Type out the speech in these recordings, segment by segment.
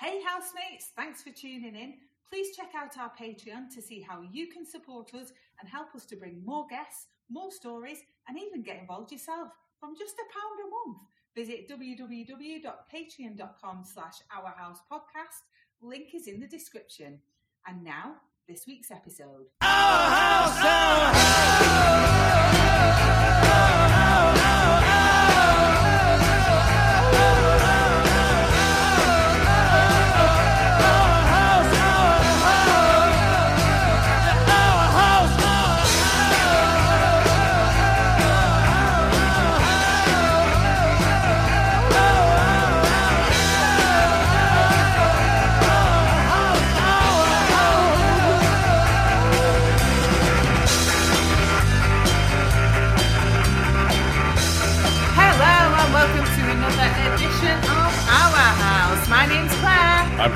Hey, housemates, thanks for tuning in. Please check out our Patreon to see how you can support us and help us to bring more guests, more stories, and even get involved yourself from just a pound a month. Visit www.patreon.com slash ourhousepodcast. Link is in the description. And now, this week's episode. Our house, our Hello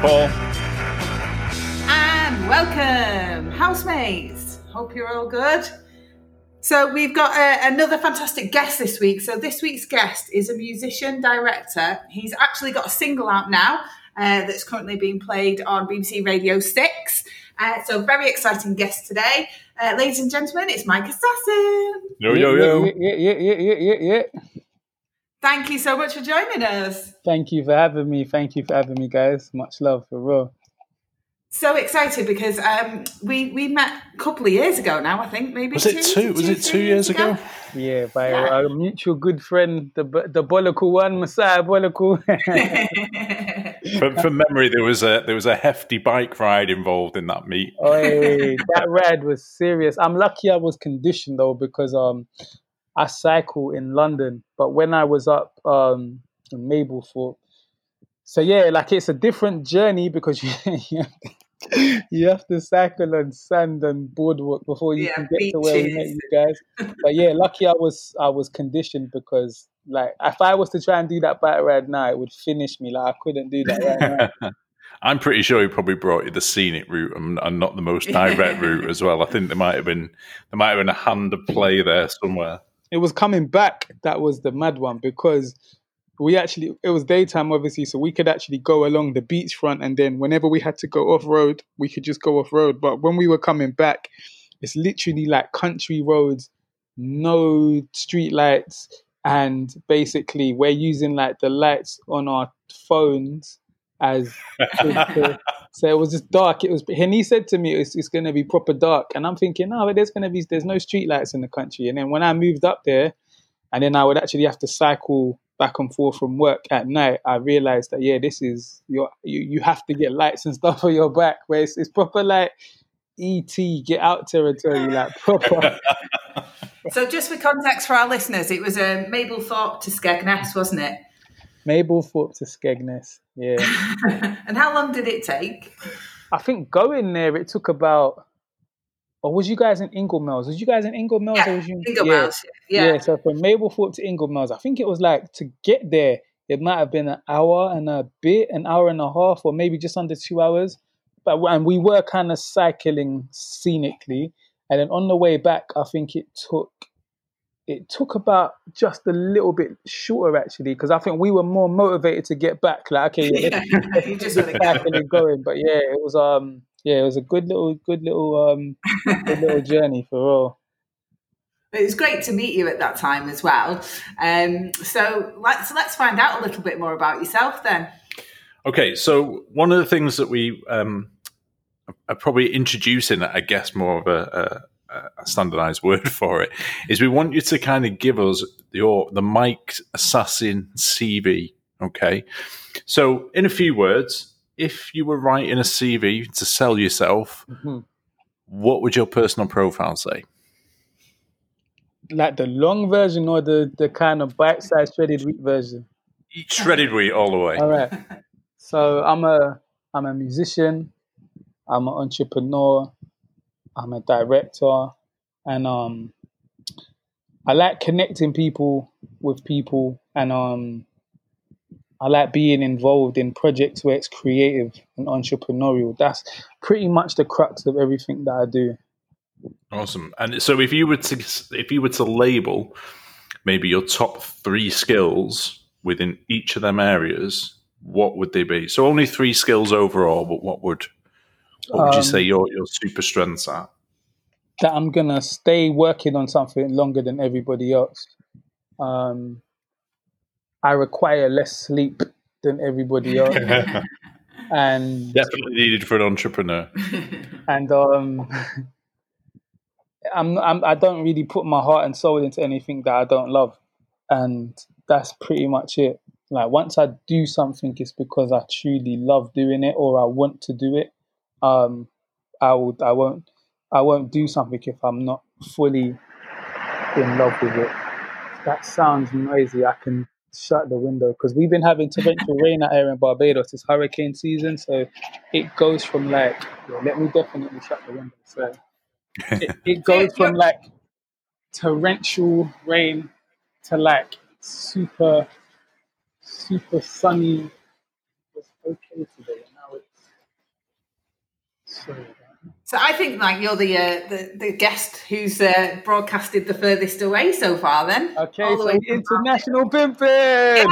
Paul. and welcome, housemates. Hope you're all good. So we've got uh, another fantastic guest this week. So this week's guest is a musician director. He's actually got a single out now uh, that's currently being played on BBC Radio Six. Uh, so very exciting guest today, uh, ladies and gentlemen. It's Mike Assassin. Yo, yo, yo. Yeah, yeah, yeah, yeah, yeah, yeah, yeah. Thank you so much for joining us. Thank you for having me. Thank you for having me, guys. Much love for real. So excited because um, we we met a couple of years ago now. I think maybe Was it two? Was it two years ago? Yeah, by Yeah. our mutual good friend, the the Bolical one, Messiah Bolical. From, from memory, there was a there was a hefty bike ride involved in that meet. Oi, that ride was serious. I'm lucky I was conditioned though because um I cycle in London, but when I was up um in Mablethorpe, so yeah, like it's a different journey because you you have to, you have to cycle on sand and boardwalk before you Yeah, can get to where we met you guys. But yeah, lucky I was I was conditioned because like if I was to try and do that bike ride now, it would finish me. Like I couldn't do that right now. I'm pretty sure he probably brought you the scenic route and, and not the most direct route as well. I think there might have been there might have been a hand of play there somewhere. It was coming back that was the mad one because we actually it was daytime obviously so we could actually go along the beachfront and then whenever we had to go off road we could just go off road. But when we were coming back it's literally like country roads no street lights and basically we're using like the lights on our phones as so it was just dark. It was, and he said to me, "It's, it's going to be proper dark." And I'm thinking, "No, but there's going to be there's no street lights in the country." And then when I moved up there, and then I would actually have to cycle back and forth from work at night, I realized that yeah, this is your you, you have to get lights and stuff on your back. Where it's, it's proper like ET get out territory, like proper. So, just for context for our listeners, it was um, Mablethorpe to Skegness, wasn't it? Mabel Mablethorpe to Skegness, yeah. and how long did it take? I think going there it took about. Or was you guys in Ingoldmells? Was you guys in Ingoldmells? Yeah, or was you Single yeah. Yeah. Yeah. so from Mablethorpe to Ingoldmells, I think it was like to get there, it might have been an hour and a bit, an hour and a half, or maybe just under two hours. But and we were kind of cycling scenically, and then on the way back, I think it took it took about just a little bit shorter actually, because I think we were more motivated to get back. Like, okay, yeah, let's, you just let's want to get back go. and then going. But yeah, it was um yeah, it was a good little good little um good little journey for all. It was great to meet you at that time as well. Um, so let's let's find out a little bit more about yourself then. Okay, so one of the things that we um, are probably introducing, I guess, more of a, a, a standardized word for it, is we want you to kind of give us your the Mike Assassin CV. Okay, so in a few words, if you were writing a CV to sell yourself, Mhm. what would your personal profile say? Like the long version or the the kind of bite-sized shredded wheat version. Shredded wheat all the way. All right. So I'm a I'm a musician. I'm an entrepreneur. I'm a director, and um, I like connecting people with people, and um, I like being involved in projects where it's creative and entrepreneurial. That's pretty much the crux of everything that I do. Awesome. And so, if you were to if you were to label maybe your top three skills within each of them areas, what would they be? So only three skills overall, but what would what would you Um, say your your super strengths are? that I'm gonna stay working on something longer than everybody else. Um, I require less sleep than everybody else, and Definitely needed for an entrepreneur. and um, I'm, I'm I don't really put my heart and soul into anything that I don't love, and that's pretty much it. Like once I do something, it's because I truly love doing it or I want to do it. Um, I would I won't I won't do something if I'm not fully in love with it. That sounds noisy. I can shut the window because we've been having torrential rain out here in Barbados. It's hurricane season, so it goes from like yeah, let me definitely shut the window. So it, it goes from like torrential rain to like super super sunny. It's okay today. Now it's sorry. about that. So I think like you're the uh, the, the guest who's uh, broadcasted the furthest away so far. Then Okay, All the so way from international pimping.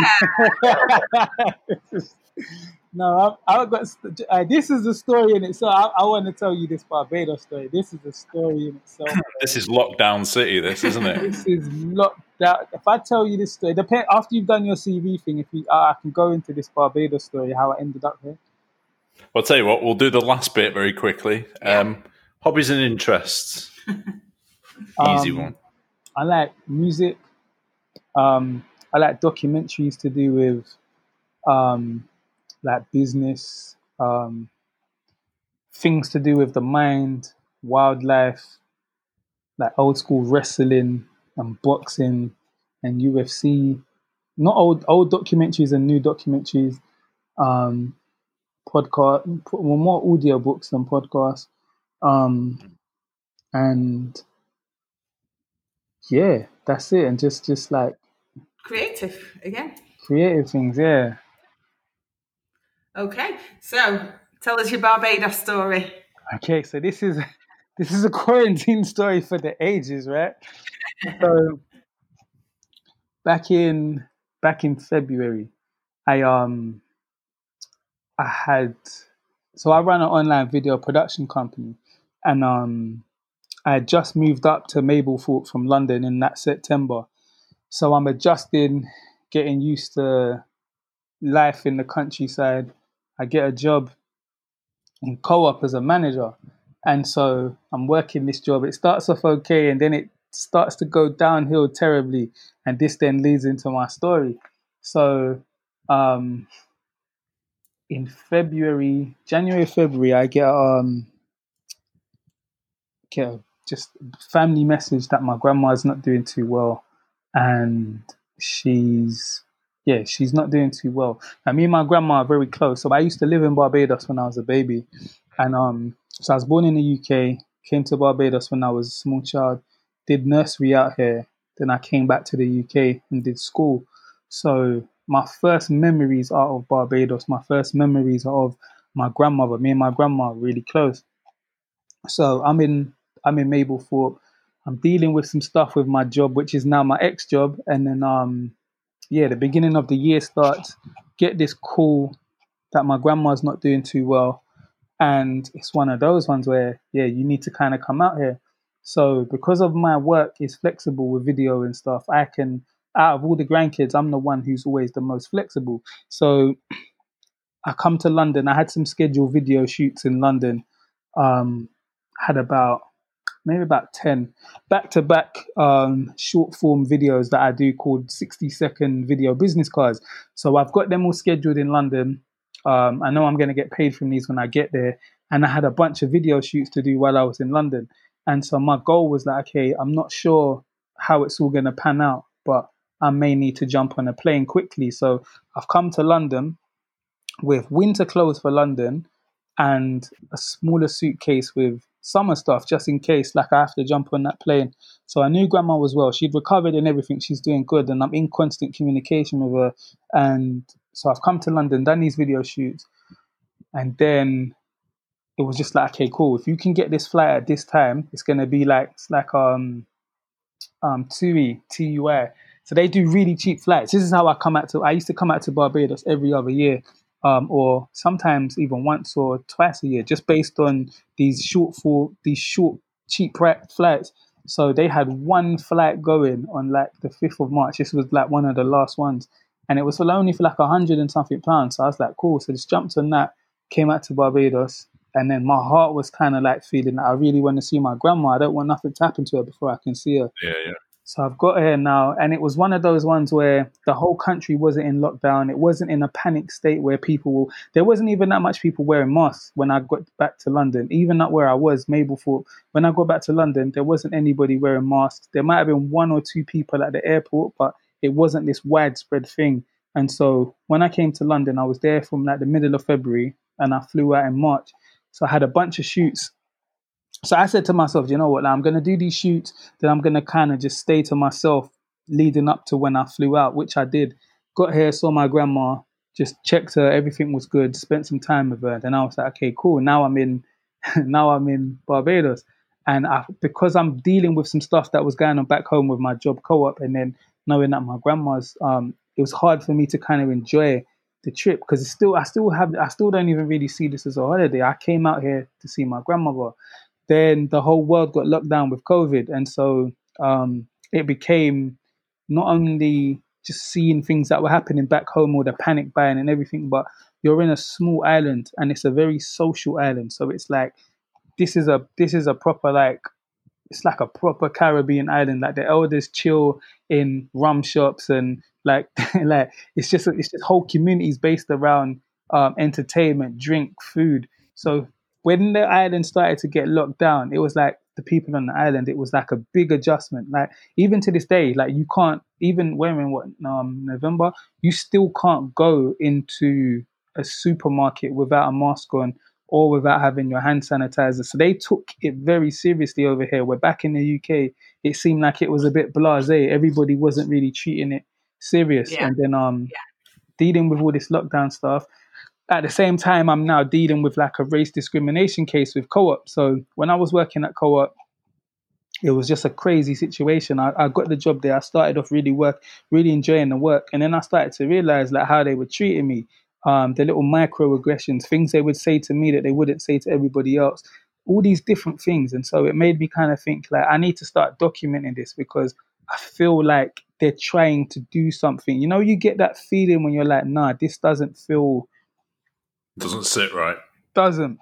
no, I, I got uh, this is the story in itself. I, I want to tell you this Barbados story. This is the story in itself. This is lockdown city, this isn't it? this is lockdown. If I tell you this story, depend after you've done your CV thing. If you, uh, I can go into this Barbados story, how I ended up here. I'll tell you what, we'll do the last bit very quickly. Um, hobbies and interests. Easy Um, one. I like music. Um, I like documentaries to do with um, like business, um, things to do with the mind, wildlife, like old school wrestling and boxing and UFC. Not old old documentaries and new documentaries. Um, podcast, well, more audio books than podcasts. Um, and yeah, that's it. And just just like creative again. creative things. Yeah. Okay, so tell us your Barbados story. Okay, so this is this is a quarantine story for the ages, right? so back in back in February, I um I had so I ran an online video production company, and um I had just moved up to Mablethorpe from London in that September, so I'm adjusting, getting used to life in the countryside. I get a job in co-op as a manager. And so i'm working this job. It starts off okay and then it starts to go downhill terribly. And this then leads into my story. So um in february january february i get um get a just family message that my grandma's not doing too well and she's yeah she's not doing too well. And me and my grandma are very close. So i used to live in barbados when i was a baby and um so i was born in the uk came to barbados when i was a small child did nursery out here then i came back to the uk and did school. So my first memories are of barbados. My first memories are of my grandmother me and my grandma are really close. So i'm in i'm in mablethorpe. I'm dealing with some stuff with my job which is now my ex job. And then um yeah the beginning of the year starts. Get this call that my grandma's not doing too well. And it's one of those ones where yeah you need to kind of come out here. So because of my work is flexible with video and stuff i can out of all the grandkids i'm the one who's always the most flexible. So i come to london. I had some scheduled video shoots in london. Um had about maybe about 10 back to back short form videos that i do called 60 second video business cards. So i've got them all scheduled in london. Um, I know I'm going to get paid from these when I get there. And I had a bunch of video shoots to do while I was in London. And so my goal was like, okay, I'm not sure how it's all going to pan out, but I may need to jump on a plane quickly. So I've come to London with winter clothes for London and a smaller suitcase with summer stuff just in case, like I have to jump on that plane. So I knew grandma was well. She'd recovered and everything. She's doing good. And I'm in constant communication with her. And so I've come to London, done these video shoots, and then it was just like, okay, cool. If you can get this flight at this time, it's gonna be like it's like um um TUI, TUI. So they do really cheap flights. This is how I come out to I used to come out to Barbados every other year um, or sometimes even once or twice a year, just based on these short for these short cheap flights. So they had one flight going on like the fifth of March. This was like one of the last ones, and it was only for like a hundred and something pounds. So I was like, cool. So just jumped on that, came out to Barbados, and then my heart was kind of like feeling that I really want to see my grandma. I don't want nothing to happen to her before I can see her. Yeah, yeah. So I've got here now, and it was one of those ones where the whole country wasn't in lockdown. It wasn't in a panic state where people, there wasn't even that much people wearing masks when I got back to London. Even not where I was, Mablethorpe, when I got back to London, there wasn't anybody wearing masks. There might have been one or two people at the airport, but it wasn't this widespread thing. And so when I came to London, I was there from like the middle of February, and I flew out in March. So I had a bunch of shoots so I said to myself, you know what, I'm going to do these shoots, then I'm going to kind of just stay to myself leading up to when I flew out, which I did. Got here, saw my grandma, just checked her, everything was good, spent some time with her. Then I was like, okay, cool. Now I'm in, now I'm in Barbados, and I, because I'm dealing with some stuff that was going on back home with my job co-op, and then knowing that my grandma's, um, it was hard for me to kind of enjoy the trip because still, I still have, I still don't even really see this as a holiday. I came out here to see my grandmother then the whole world got locked down with COVID, and so um, it became not only just seeing things that were happening back home or the panic buying and everything, but you're in a small island and it's a very social island. So it's like this is a this is a proper like it's like a proper Caribbean island. Like the elders chill in rum shops and like like it's just it's just whole communities based around um, entertainment, drink, food. So when the island started to get locked down, it was like the people on the island, it was like a big adjustment. Like even to this day, like you can't even when in what um November, you still can't go into a supermarket without a mask on or without having your hand sanitizer. So they took it very seriously over here. We're back in the UK. It seemed like it was a bit blasé. Everybody wasn't really treating it serious. Yeah. And then um yeah. dealing with all this lockdown stuff at the same time, I'm now dealing with like a race discrimination case with co-op. So when I was working at co-op, it was just a crazy situation. I, I got the job there. I started off really work, really enjoying the work, and then I started to realize like how they were treating me, um, the little microaggressions, things they would say to me that they wouldn't say to everybody else, all these different things. And so it made me kind of think like I need to start documenting this because I feel like they're trying to do something. You know, you get that feeling when you're like, nah, this doesn't feel doesn't sit right. Doesn't.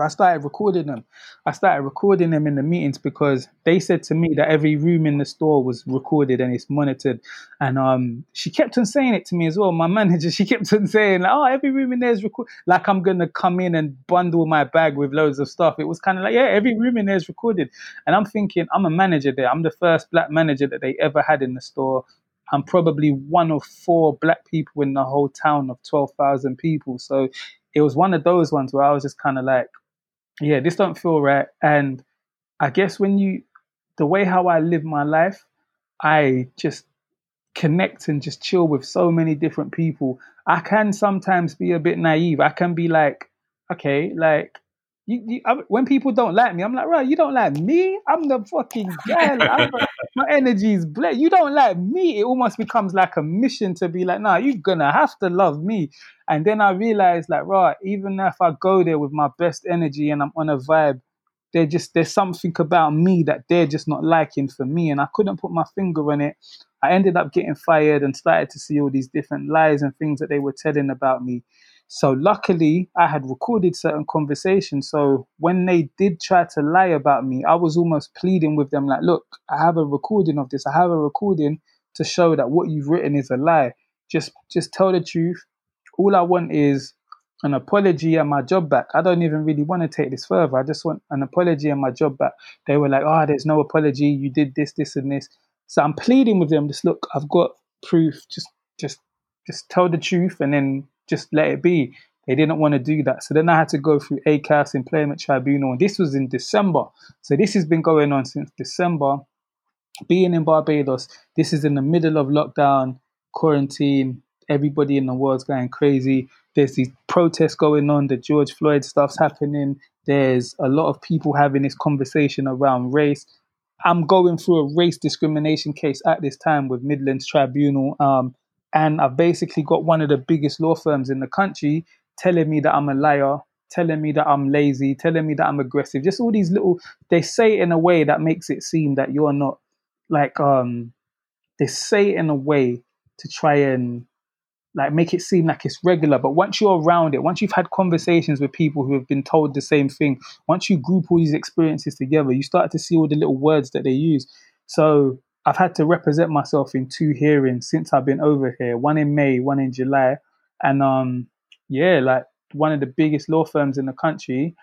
I started recording them. I started recording them in the meetings because they said to me that every room in the store was recorded and it's monitored. And um, she kept on saying it to me as well. My manager, she kept on saying, like, "Oh, every room in there is recorded." Like I'm gonna come in and bundle my bag with loads of stuff. It was kind of like, yeah, every room in there is recorded. And I'm thinking, I'm a manager there. I'm the first black manager that they ever had in the store. I'm probably one of four black people in the whole town of 12,000 people. So it was one of those ones where I was just kind of like, yeah, this don't feel right. And I guess when you, the way how I live my life, I just connect and just chill with so many different people. I can sometimes be a bit naive. I can be like, okay, like you, you, I, when people don't like me, I'm like, right, you don't like me? I'm the fucking guy. Like, my energy is blessed. You don't like me. It almost becomes like a mission to be like, nah, you're gonna have to love me. And then I realized, like, right, even if I go there with my best energy and I'm on a vibe, there just there's something about me that they're just not liking for me, and I couldn't put my finger on it. I ended up getting fired and started to see all these different lies and things that they were telling about me. So luckily, I had recorded certain conversations. So when they did try to lie about me, I was almost pleading with them, like, look, I have a recording of this. I have a recording to show that what you've written is a lie. Just, just tell the truth. All I want is an apology and my job back. I don't even really want to take this further. I just want an apology and my job back. They were like, oh, there's no apology. You did this, this, and this. So I'm pleading with them. Just look, I've got proof. Just, just, just tell the truth and then just let it be. They didn't want to do that. So then I had to go through ACAS Employment Tribunal. And this was in December. So this has been going on since December. Being in Barbados, this is in the middle of lockdown, quarantine. Everybody in the world's going crazy. There's these protests going on. The George Floyd stuff's happening. There's a lot of people having this conversation around race. I'm going through a race discrimination case at this time with Midlands Tribunal. Um, and I've basically got one of the biggest law firms in the country telling me that I'm a liar, telling me that I'm lazy, telling me that I'm aggressive. Just all these little they say it in a way that makes it seem that you're not like um they say it in a way to try and like make it seem like it's regular. But once you're around it, once you've had conversations with people who have been told the same thing, once you group all these experiences together, you start to see all the little words that they use. So I've had to represent myself in two hearings since I've been over here, one in May, one in July. And um yeah, like one of the biggest law firms in the country,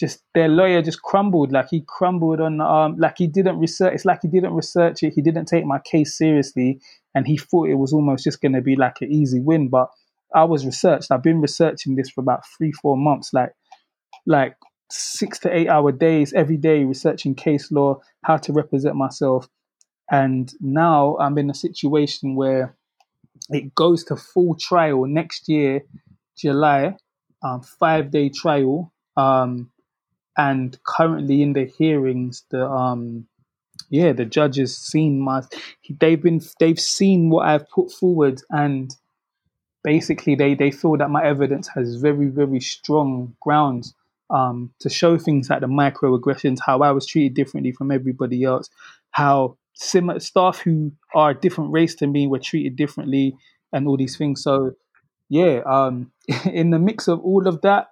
just their lawyer just crumbled. Like he crumbled on um like he didn't research it's like he didn't research it, he didn't take my case seriously and he thought it was almost just gonna be like an easy win. But I was researched. I've been researching this for about three, four months, like like six to eight hour days every day researching case law, how to represent myself. And now I'm in a situation where it goes to full trial next year, July, um, five day trial. Um, and currently in the hearings, the um, yeah, the judges seen my they've been they've seen what I've put forward and basically they they feel that my evidence has very very strong grounds um, to show things like the microaggressions, how I was treated differently from everybody else, how similar staff who are a different race to me were treated differently, and all these things. So yeah, um, in the mix of all of that,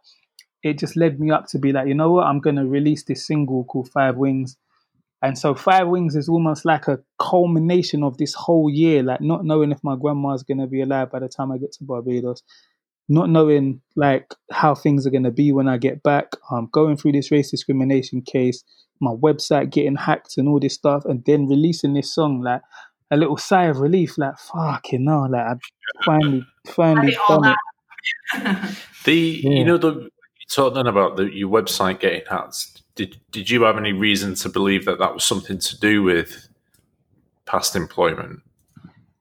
it just led me up to be like, you know what, I'm gonna release this single called Five Wings. And so Five Wings is almost like a culmination of this whole year, like not knowing if my grandma's gonna be alive by the time I get to Barbados, not knowing like how things are gonna be when I get back, um, going through this race discrimination case, my website getting hacked and all this stuff, and then releasing this song, like a little sigh of relief, like fucking no, like I finally finally it done it. The Yeah. you know the you talked then about the, your website getting hacked. Did did you have any reason to believe that that was something to do with past employment?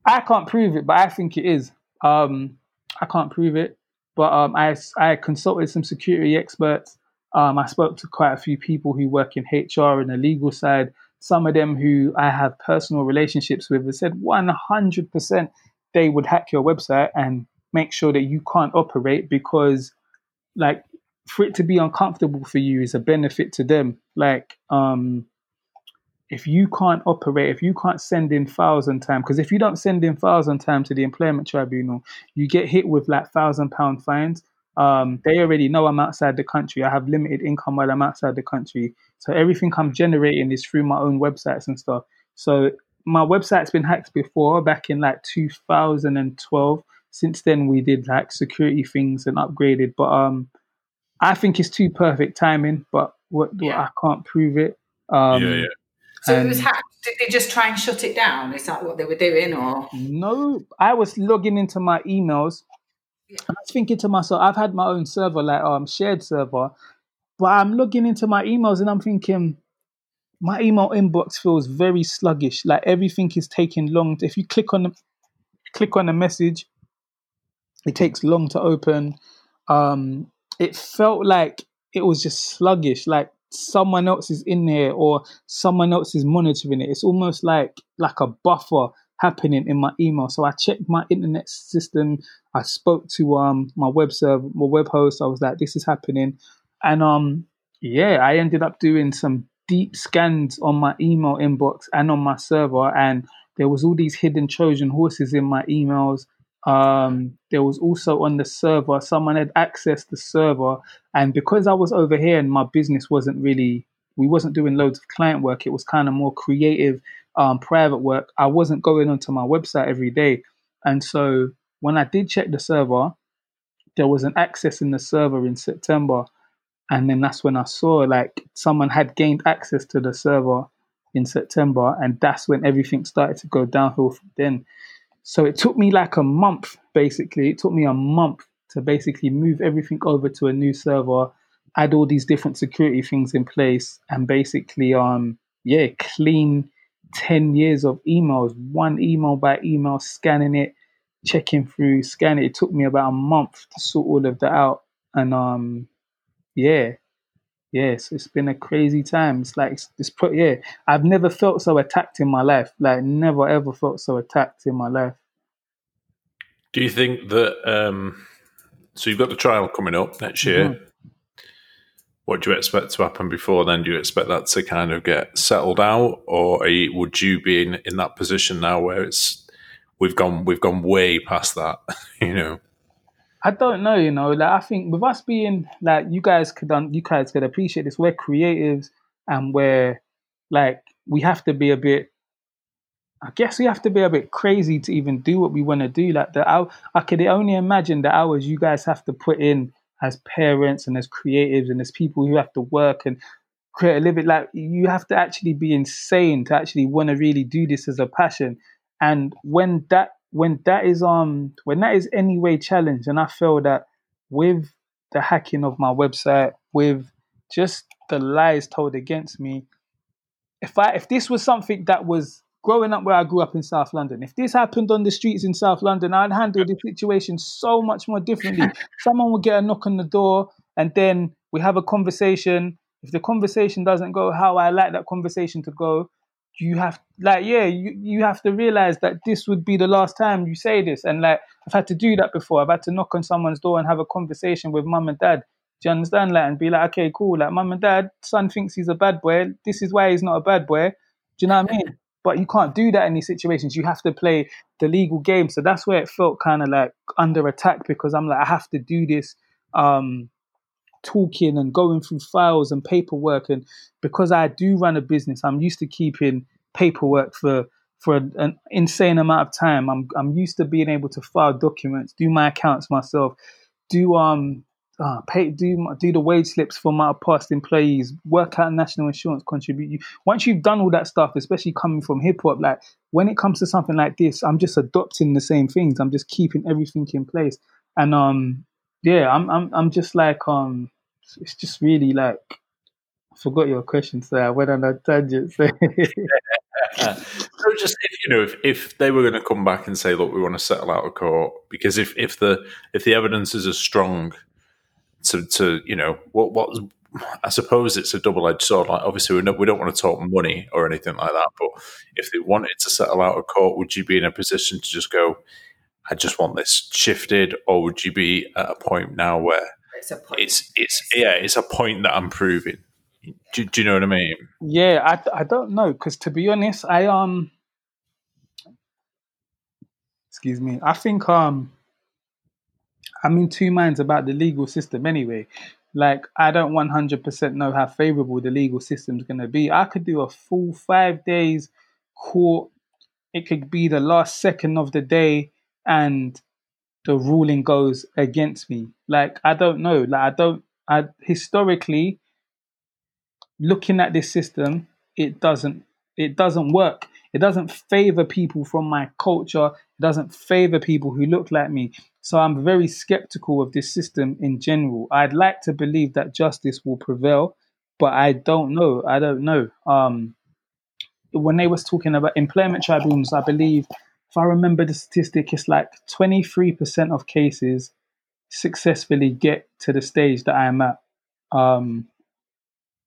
I can't prove it, but I think it is. Um, I can't prove it, but um, I I consulted some security experts. Um, I spoke to quite a few people who work in HR and the legal side. Some of them who I have personal relationships with have said 100% they would hack your website and make sure that you can't operate because, like, for it to be uncomfortable for you is a benefit to them. Like, um, if you can't operate, if you can't send in files on time, because if you don't send in files on time to the employment tribunal, you get hit with like thousand pound fines. Um, they already know I'm outside the country. I have limited income while I'm outside the country, so everything I'm generating is through my own websites and stuff. So my website's been hacked before, back in like 2012. Since then, we did like security things and upgraded, but um, I think it's too perfect timing. But what, what I can't prove it. Um, yeah, yeah. So it was hacked. Did they just try and shut it down? Is that what they were doing, or No, I was logging into my emails. Yeah. I was thinking to myself, I've had my own server, like um shared server, but I'm logging into my emails and I'm thinking, my email inbox feels very sluggish. Like everything is taking long. If you click on click on a message, it takes long to open. Um, it felt like it was just sluggish, like someone else is in there or someone else is monitoring it. It's almost like like a buffer happening in my email. So I checked my internet system. I spoke to um my web server, my web host. I was like, this is happening, and um yeah, I ended up doing some deep scans on my email inbox and on my server, and there was all these hidden Trojan horses in my emails. Um, there was also on the server, someone had accessed the server, and because I was over here and my business wasn't really, we wasn't doing loads of client work. It was kind of more creative, um, private work. I wasn't going onto my website every day, and so when I did check the server, there was an access in the server in September, and then that's when I saw like someone had gained access to the server in September, and that's when everything started to go downhill from then. So it took me like a month, basically. It took me a month to basically move everything over to a new server, add all these different security things in place, and basically, um, yeah, clean 10 years of emails, one email by email, scanning it, checking through, scanning it. It took me about a month to sort all of that out. And um, yeah, yes, it's been a crazy time. It's like it's, it's pro- yeah, I've never felt so attacked in my life. Like never ever felt so attacked in my life. Do you think that? Um, so you've got the trial coming up next year. Mm-hmm. What do you expect to happen before then? Do you expect that to kind of get settled out, or you, would you be in, in that position now where it's we've gone we've gone way past that? you know. I don't know, you know. Like I think with us being like you guys could you guys could appreciate this. We're creatives and we're like we have to be a bit. I guess we have to be a bit crazy to even do what we want to do. Like the I, I could only imagine the hours you guys have to put in as parents and as creatives and as people who have to work and create a living. Like you have to actually be insane to actually want to really do this as a passion. And when that when that is um when that is anyway challenged, and I feel that with the hacking of my website, with just the lies told against me, if I if this was something that was growing up where I grew up in South London, if this happened on the streets in South London, I'd handle the situation so much more differently. Someone would get a knock on the door, and then we have a conversation. If the conversation doesn't go how I like that conversation to go, you have like yeah, you, you have to realize that this would be the last time you say this. And like I've had to do that before. I've had to knock on someone's door and have a conversation with mum and dad. Do you understand? Like and be like, okay, cool. Like mum and dad, son thinks he's a bad boy. This is why he's not a bad boy. Do you know what I mean? But you can't do that in these situations. You have to play the legal game. So that's where it felt kind of like under attack because I'm like, I have to do this. Um, talking and going through files and paperwork and because I do run a business I'm used to keeping paperwork for for an insane amount of time I'm I'm used to being able to file documents do my accounts myself do um uh, pay do my, do the wage slips for my past employees work out national insurance contribute once you've done all that stuff especially coming from hip hop like when it comes to something like this I'm just adopting the same things I'm just keeping everything in place and um yeah, I'm I'm I'm just like um, it's just really like I forgot your question, so I went on a tangent. So. so just if you know if, if they were going to come back and say, look, we want to settle out of court because if if the if the evidence is as strong to to you know what what I suppose it's a double edged sword. Like obviously we don't, we don't want to talk money or anything like that, but if they wanted to settle out of court, would you be in a position to just go? I just want this shifted, or would you be at a point now where It's a point. it's it's yeah, it's a point that I'm proving. Do, do you know what I mean? Yeah, I, I don't know because to be honest, I um, excuse me, I think um, I'm in two minds about the legal system anyway. Like I don't 100% know how favorable the legal system's going to be. I could do a full five days court. It could be the last second of the day, and the ruling goes against me. Like I don't know. Like I don't. I historically looking at this system, it doesn't it doesn't work. It doesn't favor people from my culture. It doesn't favor people who look like me. So I'm very skeptical of this system in general. I'd like to believe that justice will prevail, but I don't know. I don't know. Um, when they was talking about employment tribunals, I believe if I remember the statistic, it's like 23% of cases successfully get to the stage that I am at. Um,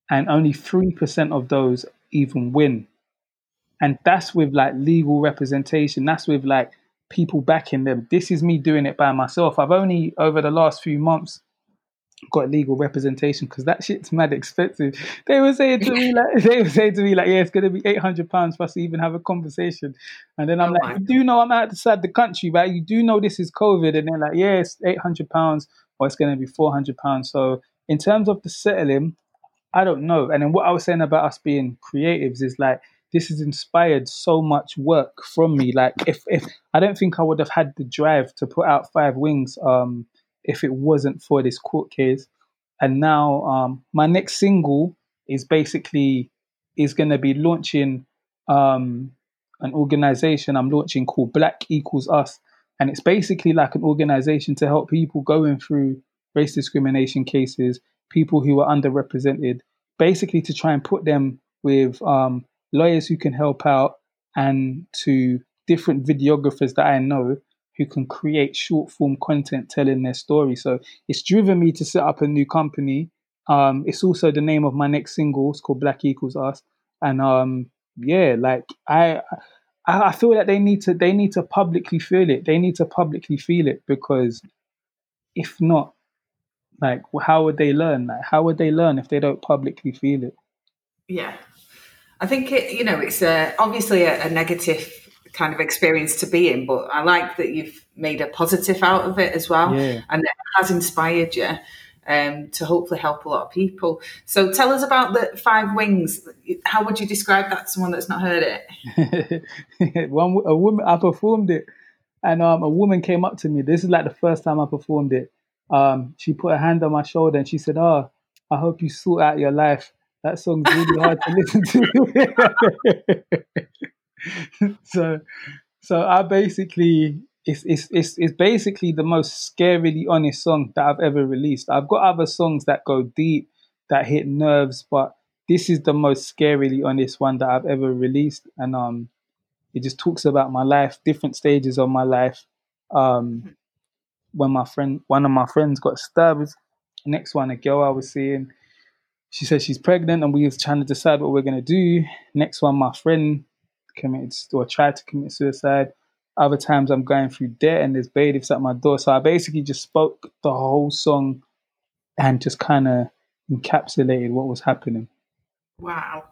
and only 3% of those even win. And that's with like legal representation. That's with like people backing them. This is me doing it by myself. I've only over the last few months got legal representation because that shit's mad expensive. They were saying to me like they were saying to me like, yeah, it's gonna be eight hundred pounds for us to even have a conversation. And then I'm Oh like, you do know I'm outside the country, right? You do know this is COVID, and they're like, yeah, it's eight hundred pounds or it's gonna be four hundred pounds. So in terms of the settling, I don't know. And then what I was saying about us being creatives is like this has inspired so much work from me. Like if if I don't think I would have had the drive to put out Five Wings um if it wasn't for this court case. And now um my next single is basically is gonna be launching um an organization I'm launching called Black Equals Us. And it's basically like an organization to help people going through race discrimination cases, people who are underrepresented, basically to try and put them with um, lawyers who can help out and to different videographers that I know who can create short form content telling their story. So it's driven me to set up a new company. Um, it's also the name of my next single. It's called Black Equals Us. And um, yeah, like I I, I feel that they need to they need to publicly feel it. They need to publicly feel it because if not, like how would they learn? Like how would they learn if they don't publicly feel it? Yeah, I think it. You know, it's a, obviously a, a negative kind of experience to be in, but I like that you've made a positive out of it as well, Yeah. and it has inspired you. Um, to hopefully help a lot of people. So tell us about the five wings. How would you describe that to someone that's not heard it? One a woman I performed it, and um, a woman came up to me. This is like the first time I performed it. Um, she put a hand on my shoulder and she said, "Oh, I hope you sort out your life. That song's really hard to listen to." so, so I basically it's, it's it's it's basically the most scarily honest song that I've ever released. I've got other songs that go deep, that hit nerves, but this is the most scarily honest one that I've ever released, and um, it just talks about my life, different stages of my life. Um, when my friend, one of my friends got stabbed. Next one, a girl I was seeing, she said she's pregnant, and we was trying to decide what we're gonna do. Next one, my friend committed or tried to commit suicide. Other times, I'm going through debt, and there's bailiffs at my door. So I basically just spoke the whole song, and just kind of encapsulated what was happening. Wow.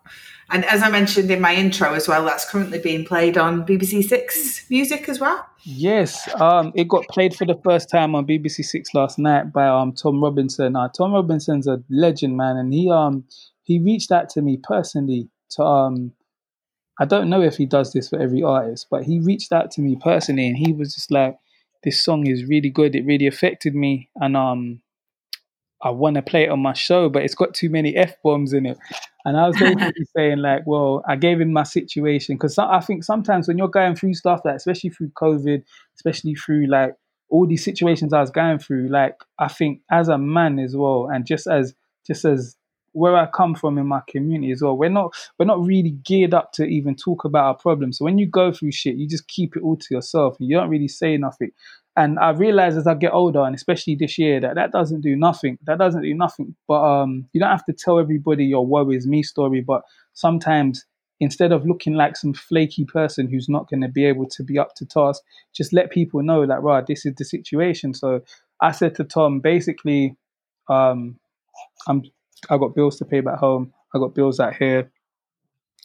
And as I mentioned in my intro as well, that's currently being played on BBC Six Music as well. Yes, um, it got played for the first time on BBC Six last night by um Tom Robinson. Uh, Tom Robinson's a legend, man, and he um he reached out to me personally to um I don't know if he does this for every artist, but he reached out to me personally, and he was just like, "This song is really good. It really affected me, and um I want to play it on my show, but it's got too many f bombs in it." And I was basically saying like, well, I gave him my situation because I think sometimes when you're going through stuff like, especially through COVID, especially through like all these situations I was going through, like I think as a man as well, and just as just as where I come from in my community as well, we're not we're not really geared up to even talk about our problems. So when you go through shit, you just keep it all to yourself and you don't really say nothing. And I realize as I get older, and especially this year, that that doesn't do nothing. That doesn't do nothing. But um, you don't have to tell everybody your worries, me story. But sometimes instead of looking like some flaky person who's not going to be able to be up to task, just let people know that right, this is the situation. So I said to Tom, basically, um, I'm I got bills to pay back home. I got bills out here.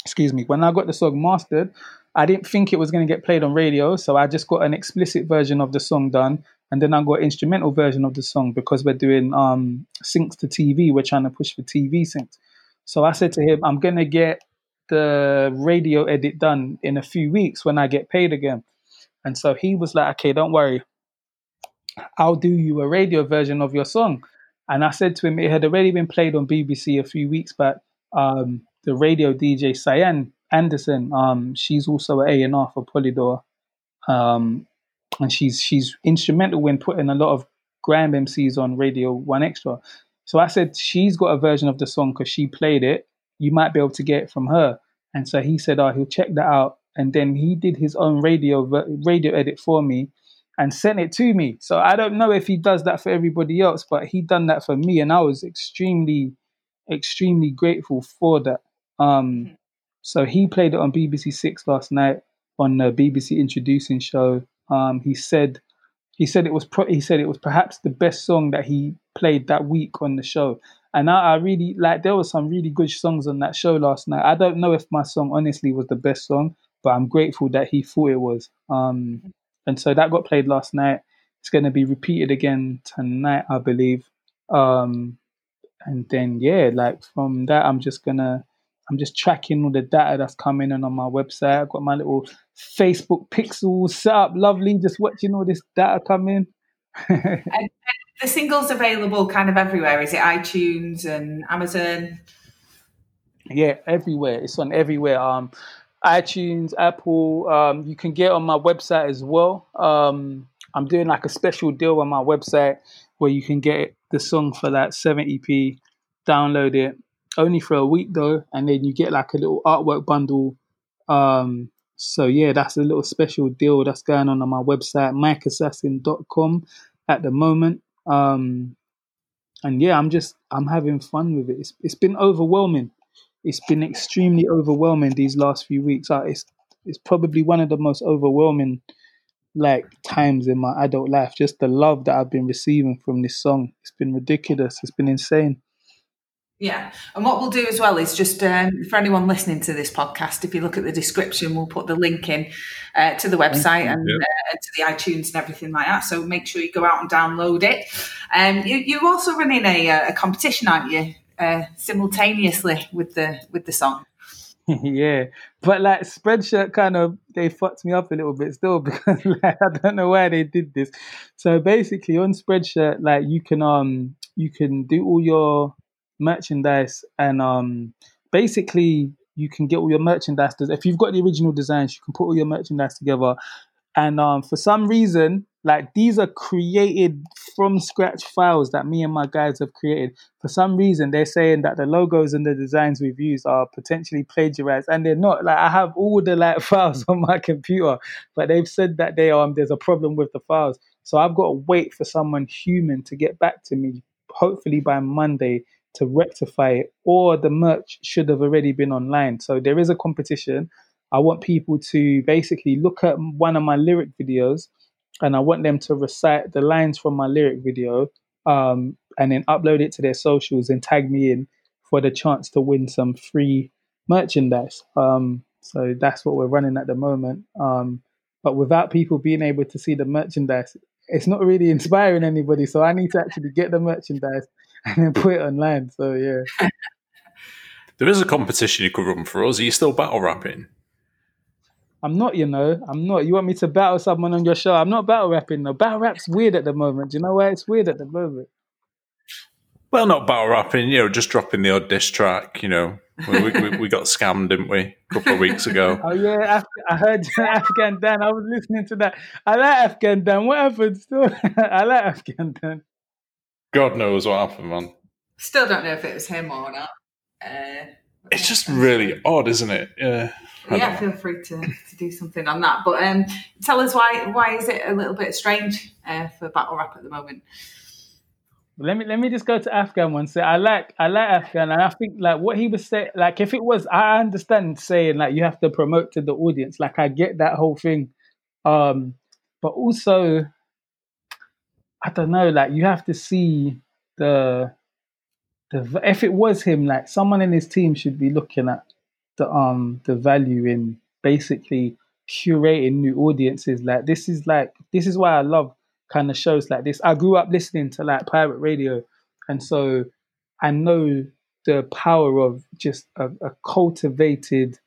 Excuse me. When I got the song mastered, I didn't think it was going to get played on radio, so I just got an explicit version of the song done, and then I got an instrumental version of the song because we're doing um, syncs to TV. We're trying to push for TV syncs. So I said to him, I'm going to get the radio edit done in a few weeks when I get paid again. And so he was like, okay, don't worry. I'll do you a radio version of your song. And I said to him, it had already been played on BBC a few weeks back. Um, the radio DJ Sian Anderson, um, she's also an A&R for Polydor. Um, and she's she's instrumental when putting a lot of grime MCs on Radio 1Xtra. So I said, she's got a version of the song because she played it. You might be able to get it from her. And so he said, oh, he'll check that out. And then he did his own radio radio edit for me and sent it to me. So I don't know if he does that for everybody else, but he done that for me, and I was extremely, extremely grateful for that. Um, so he played it on BBC Six last night on the BBC Introducing show. Um, he said he said it was pro- he said it was perhaps the best song that he played that week on the show. And I, I really like there were some really good songs on that show last night. I don't know if my song honestly was the best song, but I'm grateful that he thought it was. Um, and so that got played last night. It's going to be repeated again tonight, I believe. Um, and then yeah, like from that, I'm just gonna I'm just tracking all the data that's coming in on my website. I've got my little Facebook pixels set up, lovely, just watching all this data come in. And the single's available kind of everywhere. Is it iTunes and Amazon? Yeah, everywhere. It's on everywhere. Um, iTunes, Apple. Um, you can get on my website as well. Um, I'm doing like a special deal on my website where you can get the song for that 70p, download it only for a week though, and then you get like a little artwork bundle. Um, so yeah, that's a little special deal that's going on on my website, mikeassassin.com at the moment. Um, and yeah, I'm just I'm having fun with it. It's, it's been overwhelming. It's been extremely overwhelming these last few weeks. It's it's probably one of the most overwhelming like times in my adult life. Just the love that I've been receiving from this song. It's been ridiculous. It's been insane. Yeah, and what we'll do as well is just um, for anyone listening to this podcast, if you look at the description, we'll put the link in uh, to the website and Yeah. uh, to the iTunes and everything like that. So make sure you go out and download it. Um, you, you're also running a, uh, a competition, aren't you? Uh, simultaneously with the with the song. yeah, but like Spreadshirt kind of they fucked me up a little bit still because like I don't know why they did this. So basically, on Spreadshirt, like you can um you can do all your merchandise and um basically you can get all your merchandise. If you've got the original designs, you can put all your merchandise together. And um, for some reason, like these are created from scratch files that me and my guys have created. For some reason, they're saying that the logos and the designs we've used are potentially plagiarized, and they're not. Like I have all the like files on my computer, but they've said that they um there's a problem with the files. So I've got to wait for someone human to get back to me, hopefully by Monday, to rectify it, or the merch should have already been online. So there is a competition. I want people to basically look at one of my lyric videos and I want them to recite the lines from my lyric video um, and then upload it to their socials and tag me in for the chance to win some free merchandise. Um, so that's what we're running at the moment. Um, but without people being able to see the merchandise, it's not really inspiring anybody. So I need to actually get the merchandise and then put it online. So yeah. There is a competition you could run for us. Are you still battle rapping? I'm not, you know, I'm not. You want me to battle someone on your show? I'm not battle rapping. No, battle rap's weird at the moment. Do you know why it's weird at the moment? Well, not battle rapping, you know, just dropping the odd diss track, you know. We, we, we got scammed, didn't we, a couple of weeks ago? Oh yeah, Af- I heard Afghan Dan. I was listening to that. I like Afghan Dan. What happened? Still, I like Afghan Dan. God knows what happened, man. Still don't know if it was him or not. Uh, It's just really odd, isn't it? Yeah. Yeah, feel free to, to do something on that. But um, tell us why why is it a little bit strange uh, for battle rap at the moment? Let me let me just go to Afghan one. So I like I like Afghan, and I think like what he was saying. Like if it was, I understand saying like you have to promote to the audience. Like I get that whole thing, um, but also I don't know. Like you have to see the the if it was him, like someone in his team should be looking at the um the value in basically curating new audiences. Like this is like this is why I love kind of shows like this. I grew up listening to like pirate radio, and so I know the power of just a, a cultivated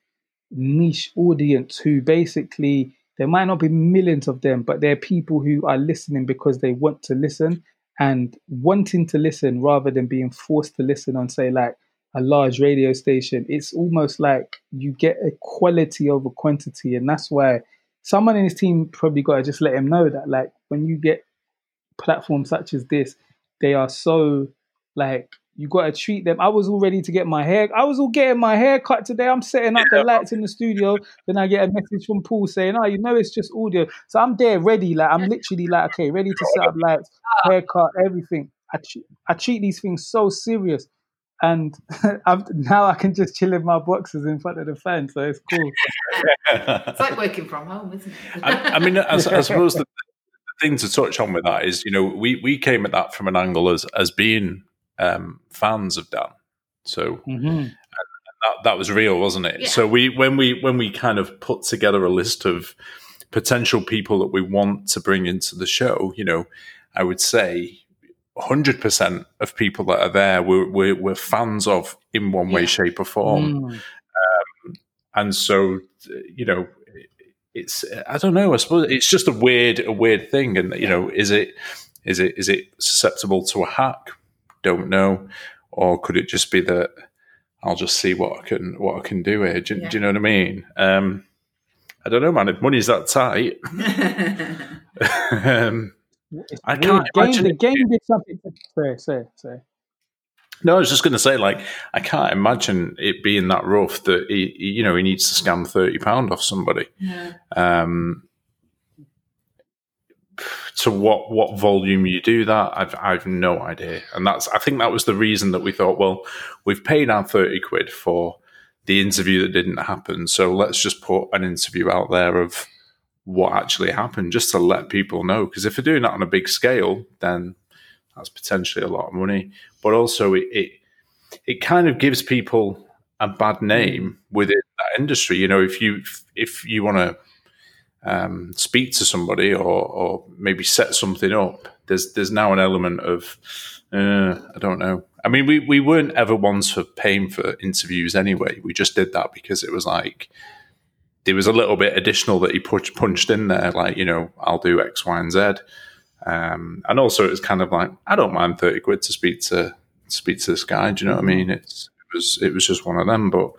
niche audience who basically there might not be millions of them, but they're people who are listening because they want to listen and wanting to listen rather than being forced to listen on say like a large radio station. It's almost like you get a quality over quantity, and that's why someone in his team probably got to just let him know that like when you get platforms such as this, they are so like you got to treat them. I was all ready to get my hair. I was all getting my hair cut today. I'm setting up the lights in the studio. Then I get a message from Paul saying, "Oh, you know, it's just audio." So I'm there, ready. Like I'm literally like, okay, ready to set up lights, haircut, everything. I tre- I treat these things so serious, and I'm, now I can just chill in my boxes in front of the fan. So it's cool. It's like working from home, isn't it? I, I mean, I, I suppose the, the thing to touch on with that is, you know, we, we came at that from an angle as, as being um, fans have done. So hmm that, that was real, wasn't it? Yeah. So we when we when we kind of put together a list of potential people that we want to bring into the show, you know, I would say hundred percent of people that are there we're, we're, we're fans of in one way, Yeah. shape, or form. Mm. and so you know it's i don't know i suppose it's just a weird a weird thing and you know is it is it is it susceptible to a hack don't know or could it just be that i'll just see what i can what i can do here do, Yeah. do you know what i mean um i don't know man if money's that tight um, I can't game, imagine the game did something. To, sorry, sorry, sorry. No, I was just going to say, like, I can't imagine it being that rough that he, he- you know, he needs to scam thirty pound off somebody. Yeah. Um, to what what volume you do that, I've I've no idea, and that's I think that was the reason that we thought, well, we've paid our thirty quid for the interview that didn't happen. So let's just put an interview out there of what actually happened, just to let people know. Because if they're doing that on a big scale, then that's potentially a lot of money. But also, it it, it kind of gives people a bad name within that industry. You know, if you if you want to um, speak to somebody or, or maybe set something up, there's there's now an element of uh, I don't know. I mean, we, we weren't ever ones for paying for interviews anyway. We just did that because it was like there was a little bit additional that he punched in there, like you know, I'll do X, Y, and Z. Um, and also, it was kind of like I don't mind thirty quid to speak to speak to this guy. Do you know what I mean? It's it was it was just one of them, but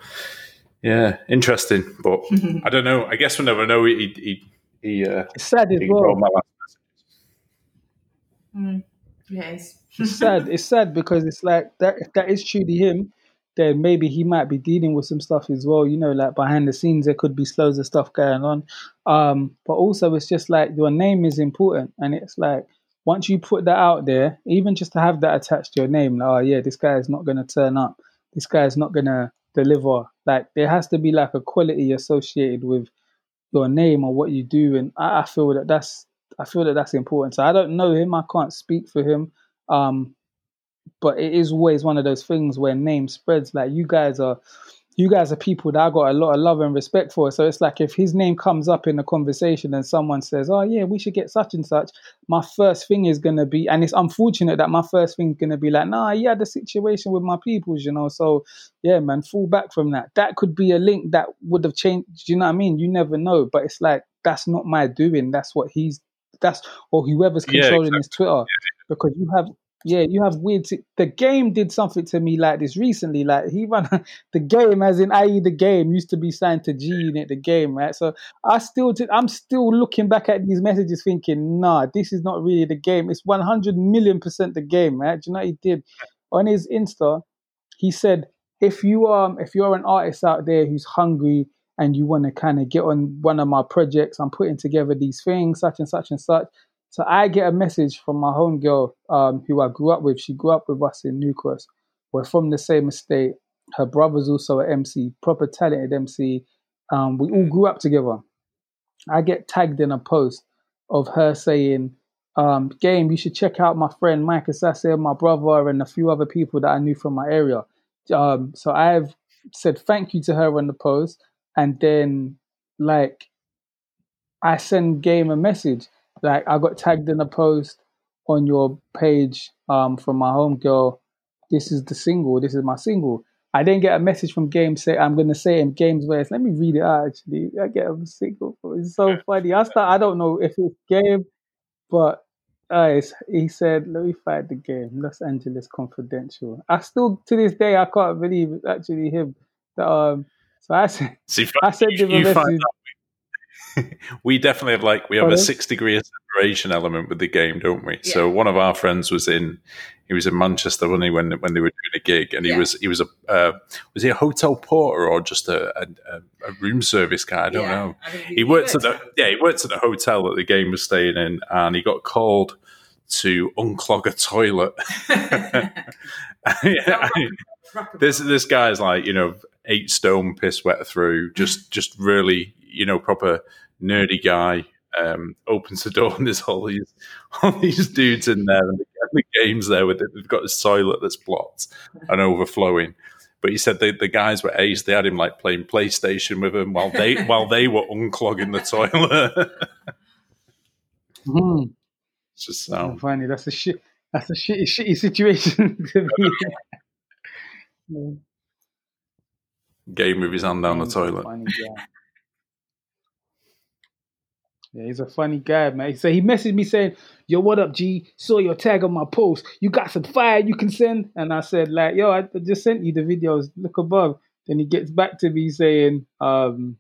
yeah, interesting. But I don't know. I guess we'll never know. He he he. Uh, It's sad as he well. ignored my last Yes. it's sad. It's sad because it's like that. If that is truly him, then maybe he might be dealing with some stuff as well. You know, like behind the scenes, there could be loads of stuff going on. Um, but also, it's just like your name is important, and it's like once you put that out there, even just to have that attached to your name, like, oh yeah, this guy is not going to turn up. This guy is not going to deliver. Like there has to be like a quality associated with your name or what you do, and I, I feel that that's I feel that that's important. So I don't know him. I can't speak for him. Um, but it is always one of those things where name spreads. Like you guys are, you guys are people that I got a lot of love and respect for. So it's like if his name comes up in a conversation and someone says, "Oh yeah, we should get such and such," my first thing is gonna be, and it's unfortunate that my first thing is gonna be like, "Nah, yeah, the situation with my peoples, you know." So yeah, man, fall back from that. That could be a link that would have changed. You know what I mean? You never know. But it's like that's not my doing. That's what he's. That's or whoever's Yeah, controlling his Twitter because you have yeah, you have weird. si- The game did something to me like this recently. Like he ran the game, as in i.e. the game used to be signed to G Unit, the game, right? So I still, t- I'm still looking back at these messages, thinking, nah, this is not really the game. It's 100 million percent the game, right? Do you know what he did on his Insta? He said, if you um, if you're an artist out there who's hungry and you want to kind of get on one of my projects, I'm putting together these things, such and such and such. So I get a message from my homegirl um, who I grew up with. She grew up with us in New Cross. We're from the same estate. Her brother's also an MC, proper talented MC. Um, we all grew up together. I get tagged in a post of her saying, um, Game, you should check out my friend Mic Assassin, my brother, and a few other people that I knew from my area. Um, so I've said thank you to her on the post. And then, like, I send Game a message. Like I got tagged in a post on your page um, from my home girl. This is the single. This is my single. I didn't get a message from Game say I'm gonna say in Game's words. Let me read it out. Actually, I get a single. It's so funny. I start. I don't know if it's Game, but uh, he said, "Let me find the game." Los Angeles Confidential. I still to this day I can't believe it's actually him. That, um, so I said, I him a you find. we definitely have like we have a six degree of separation element with the game, don't we? So one of our friends was in he was in Manchester wasn't he, when when they were doing a gig, and he Yeah. was he was a uh, was he a hotel porter or just a, a, a- room service guy? I don't Yeah, know. I think He worked at the yeah he worked at the hotel that the game was staying in, and he got called to unclog a toilet. yeah, this this guy's like you know eight stone piss wet through just just really you know proper nerdy guy um opens the door and there's all these all these dudes in there and the, the game's there with it they've got this toilet that's blocked and overflowing but he said the, the guys were ace they had him like playing playstation with him while they while they were unclogging the toilet hmm, it's just so funny. That's a shit. That's a shitty, shitty situation to be. in. game with his hand down the toilet funny guy. Yeah, he's a funny guy, man. So he messaged me saying, "Yo, what up, G? Saw your tag on my post. You got some fire you can send?" And I said, "Like, yo, I just sent you the videos. Look above." Then he gets back to me saying, um,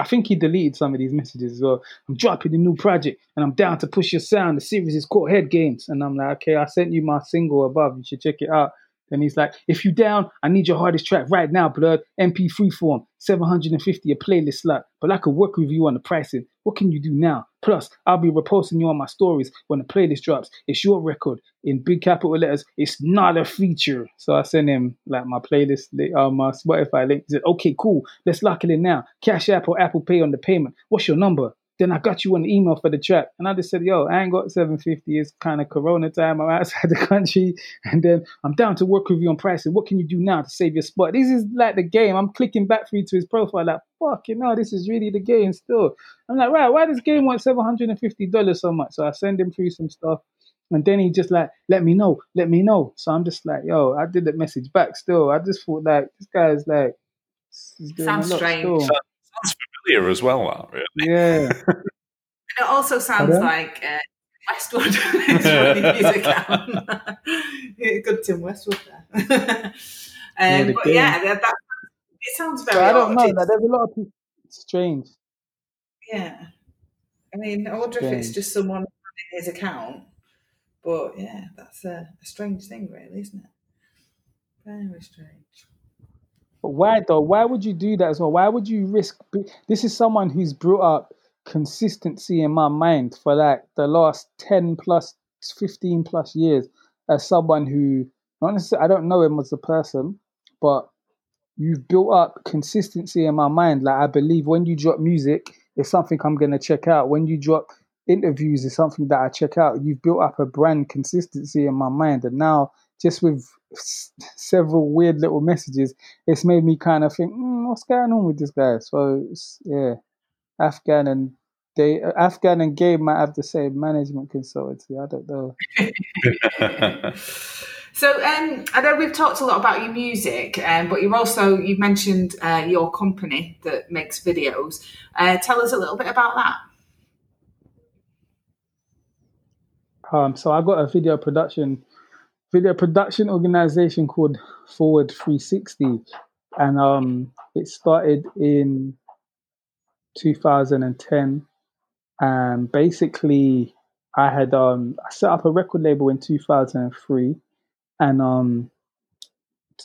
"I think he deleted some of these messages as well. I'm dropping a new project, and I'm down to push your sound. The series is called Head Games." And I'm like, "Okay, I sent you my single above. You should check it out." Then he's like, if you down, I need your hardest track right now, blood. MP3 form, 750 a playlist slot. But I could work with you on the pricing. What can you do now? Plus, I'll be reposting you on my stories when the playlist drops. It's your record in big capital letters. It's not a feature. So I sent him like my playlist, uh, my Spotify link. He said, okay, cool. Let's lock it in now. Cash App or Apple Pay on the payment. What's your number? Then I got you an email for the track. And I just said, yo, I ain't got 750. It's kind of Corona time. I'm outside the country. And then I'm down to work with you on pricing. What can you do now to save your spot? This is like the game. I'm clicking back through to his profile, like, fuck, you know, this is really the game still. I'm like, right, why does this game want $750 so much? So I send him through some stuff. And then he just like, let me know, let me know. So I'm just like, yo, I did the message back still. I just thought like, this guy's like, sounds strange. Still. Sounds familiar as well, that, really. Yeah. it also sounds like uh, Westwood his account. Good Tim Westwood there. um, yeah, but yeah, that, that, it sounds very. I don't know. That there's a lot of people. Strange. Yeah, I mean, I wonder strange. if it's just someone in his account. But yeah, that's a, a strange thing, really, isn't it? Very strange. But why though? Why would you do that as well? Why would you risk? This is someone who's brought up consistency in my mind for like the last 10 plus 15 plus years as someone who not necessarily I don't know him as a person, but you've built up consistency in my mind. Like I believe when you drop music, it's something I'm gonna check out. When you drop interviews, it's something that I check out. You've built up a brand consistency in my mind, and now just with s- several weird little messages, it's made me kind of think, mm, what's going on with this guy? So yeah, Afghan and they Afghan and Gabe might have the same management consultancy. I don't know. so um, I know we've talked a lot about your music, um, but you've also you've mentioned uh, your company that makes videos. Uh, tell us a little bit about that. Um, so I got a video production video production organization called Forward 360, and um, it started in 2010 and basically I had um I set up a record label in 2003 and um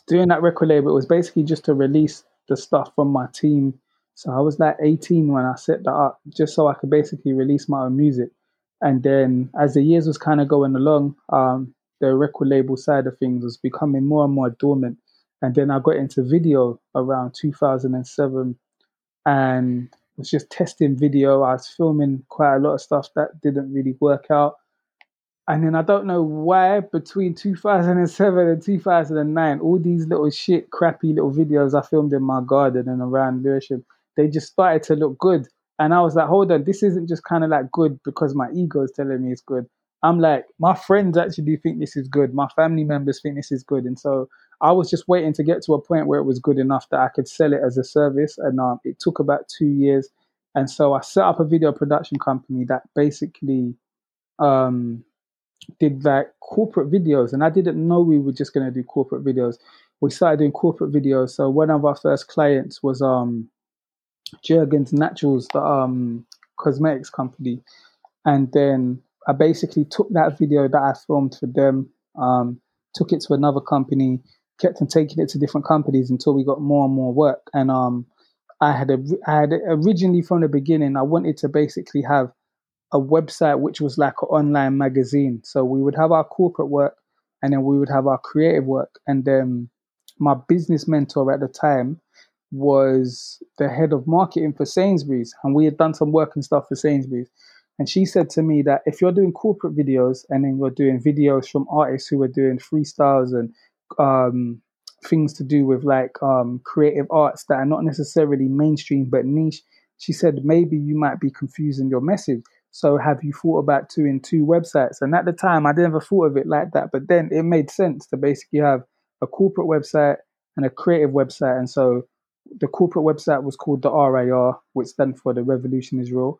doing that record label it was basically just to release the stuff from my team. So I was like 18 when I set that up just so I could basically release my own music. And then as the years was kind of going along um the record label side of things was becoming more and more dormant and then I got into video around 2007 and was just testing video. I was filming quite a lot of stuff that didn't really work out. And then I don't know why between 2007 and 2009, all these little shit, crappy little videos I filmed in my garden and around Lewisham, they just started to look good. And I was like, hold on, this isn't just kind of like good because my ego is telling me it's good. I'm like, my friends actually think this is good. My family members think this is good. And so I was just waiting to get to a point where it was good enough that I could sell it as a service. And um, it took about two years. And so I set up a video production company that basically um, did like corporate videos. And I didn't know we were just going to do corporate videos. We started doing corporate videos. So one of our first clients was um, Jergens Naturals, the um, cosmetics company. And then I basically took that video that I filmed for them, um, took it to another company, kept on taking it to different companies until we got more and more work. And um, I had a, I had originally from the beginning, I wanted to basically have a website which was like an online magazine. So we would have our corporate work, and then we would have our creative work. And then my business mentor at the time was the head of marketing for Sainsbury's, and we had done some work and stuff for Sainsbury's. And she said to me that if you're doing corporate videos and then you're doing videos from artists who are doing freestyles and um, things to do with like um, creative arts that are not necessarily mainstream but niche, she said maybe you might be confusing your message. So have you thought about doing two websites? And at the time, I never thought of it like that. But then it made sense to basically have a corporate website and a creative website. And so the corporate website was called the RIR, which stands for the Revolution is Real.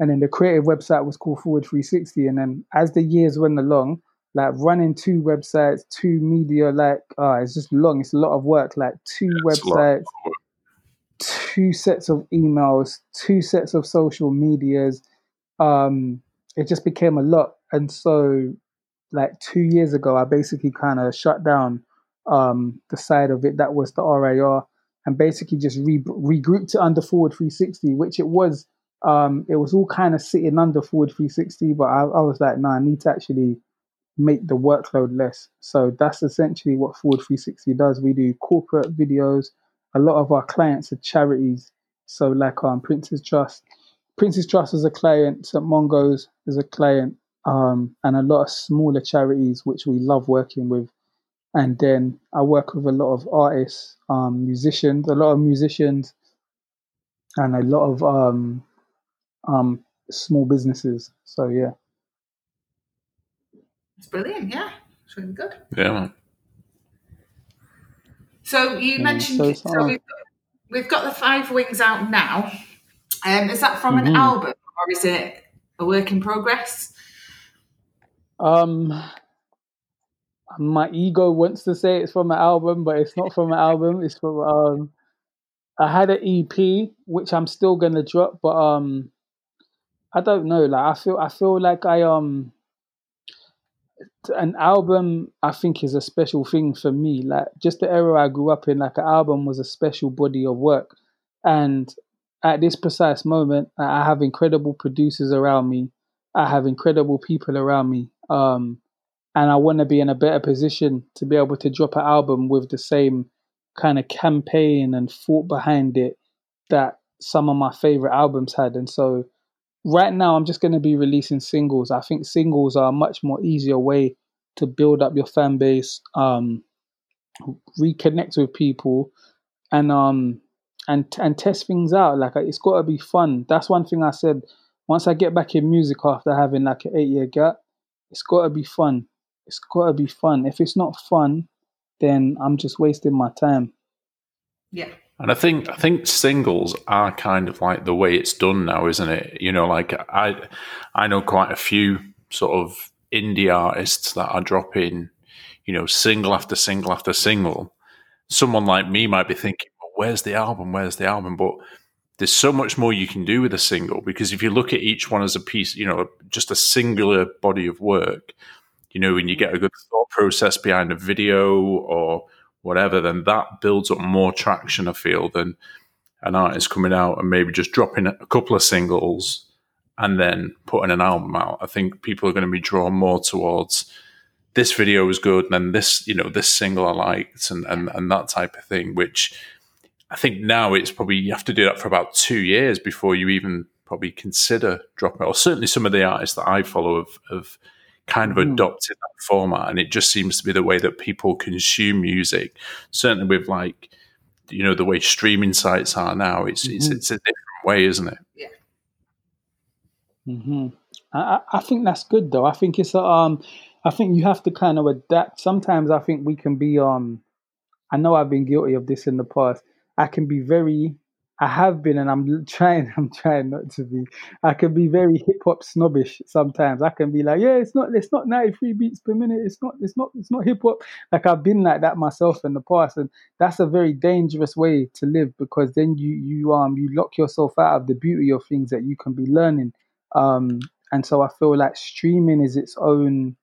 And then the creative website was called Forward 360. And then as the years went along, like running two websites, two media, like uh, it's just long. It's a lot of work. Like two websites, two sets of emails, two sets of social medias. Um, it just became a lot. And so, like two years ago, I basically kind of shut down um, the side of it that was the RAR and basically just re- regrouped it under Forward 360, which it was. Um, it was all kind of sitting under Forward 360, but I, I was like, no, nah, I need to actually make the workload less. So that's essentially what Forward 360 does. We do corporate videos. A lot of our clients are charities. So like um, Prince's Trust. Prince's Trust is a client, St. Mungo's is a client, um, and a lot of smaller charities which we love working with. And then I work with a lot of artists, um, musicians, a lot of musicians, and a lot of um, um, small businesses. So yeah, it's brilliant. Yeah, it's really good. Yeah. So you Yeah, mentioned so so, we've, we've got the Five Wings out now. Um, is that from Mhm. an album or is it a work in progress? Um, my ego wants to say it's from an album, but it's not from an album. It's from um, I had an EP which I'm still gonna drop, but um, I don't know. Like I feel, I feel like I um, an album I think is a special thing for me. Like just the era I grew up in, like an album was a special body of work, and at this precise moment, I have incredible producers around me. I have incredible people around me. Um, and I want to be in a better position to be able to drop an album with the same kind of campaign and thought behind it that some of my favorite albums had. And so right now, I'm just going to be releasing singles. I think singles are a much more easier way to build up your fan base, um, reconnect with people, and um, and and test things out. Like it's got to be fun. That's one thing I said. Once I get back in music after having like an eight year gap, it's got to be fun. It's got to be fun. If it's not fun, then I'm just wasting my time. Yeah. And I think I think singles are kind of like the way it's done now, isn't it? You know, like I I know quite a few sort of indie artists that are dropping, you know, single after single after single. Someone like me might be thinking, well, "Where's the album? Where's the album?" But there's so much more you can do with a single because if you look at each one as a piece, you know, just a singular body of work, you know, when you get a good thought process behind a video or whatever, then that builds up more traction, I feel, than an artist coming out and maybe just dropping a couple of singles and then putting an album out. I think people are going to be drawn more towards this video was good and then this, you know, this single I liked and, and, and that type of thing, which I think now it's probably you have to do that for about two years before you even probably consider dropping it. Or certainly some of the artists that I follow have, have kind of Mhm. adopted that format, and it just seems to be the way that people consume music. Certainly with like you know the way streaming sites are now, it's it's, Mhm. it's a different way, isn't it? Yeah. Hmm I, I I think that's good though. I think it's a, um, I think you have to kind of adapt. Sometimes I think we can be um, I know I've been guilty of this in the past. I can be very, I have been, and I'm trying. I'm trying not to be. I can be very hip hop snobbish sometimes. I can be like, yeah, it's not, it's not 93 beats per minute. It's not, it's not, it's not hip hop. Like I've been like that myself in the past, and that's a very dangerous way to live because then you you um you lock yourself out of the beauty of things that you can be learning. Um, and so I feel like streaming is its own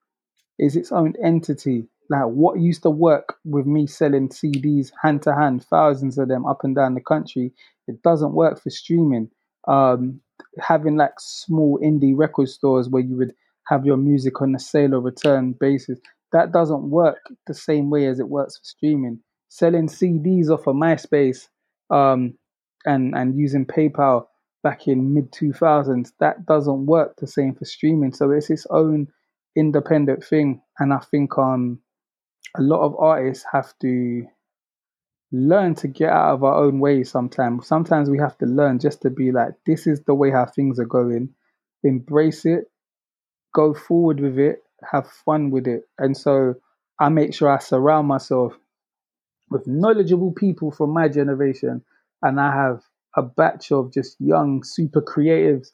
is its own entity. Like what used to work with me selling CDs hand to hand, thousands of them up and down the country, it doesn't work for streaming. Um, having like small indie record stores where you would have your music on a sale or return basis, that doesn't work the same way as it works for streaming. Selling CDs off of MySpace um, and and using PayPal back in mid 2000s, that doesn't work the same for streaming. So it's its own independent thing, and I think um a lot of artists have to learn to get out of our own way sometimes. Sometimes we have to learn just to be like, this is the way how things are going. Embrace it, go forward with it, have fun with it. And so I make sure I surround myself with knowledgeable people from my generation, and I have a batch of just young, super creatives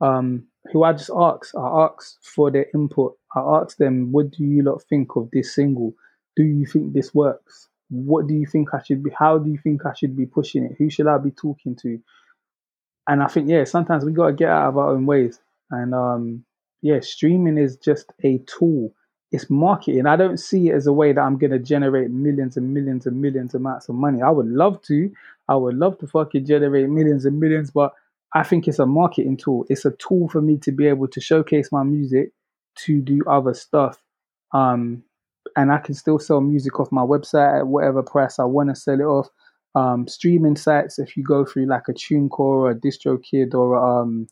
um, who I just ask. I ask for their input. I ask them, "What do you lot think of this single? Do you think this works? What do you think I should be? How do you think I should be pushing it? Who should I be talking to?" And I think, yeah, sometimes we got to get out of our own ways. And um, yeah, streaming is just a tool. it's marketing. I don't see it as a way that I'm gonna generate millions and millions and millions amounts of money. I would love to. I would love to fucking generate millions and millions, but I think it's a marketing tool. It's a tool for me to be able to showcase my music, to do other stuff. Um, and I can still sell music off my website at whatever price I want to sell it off. Um, streaming sites, if you go through like a TuneCore or a DistroKid or um,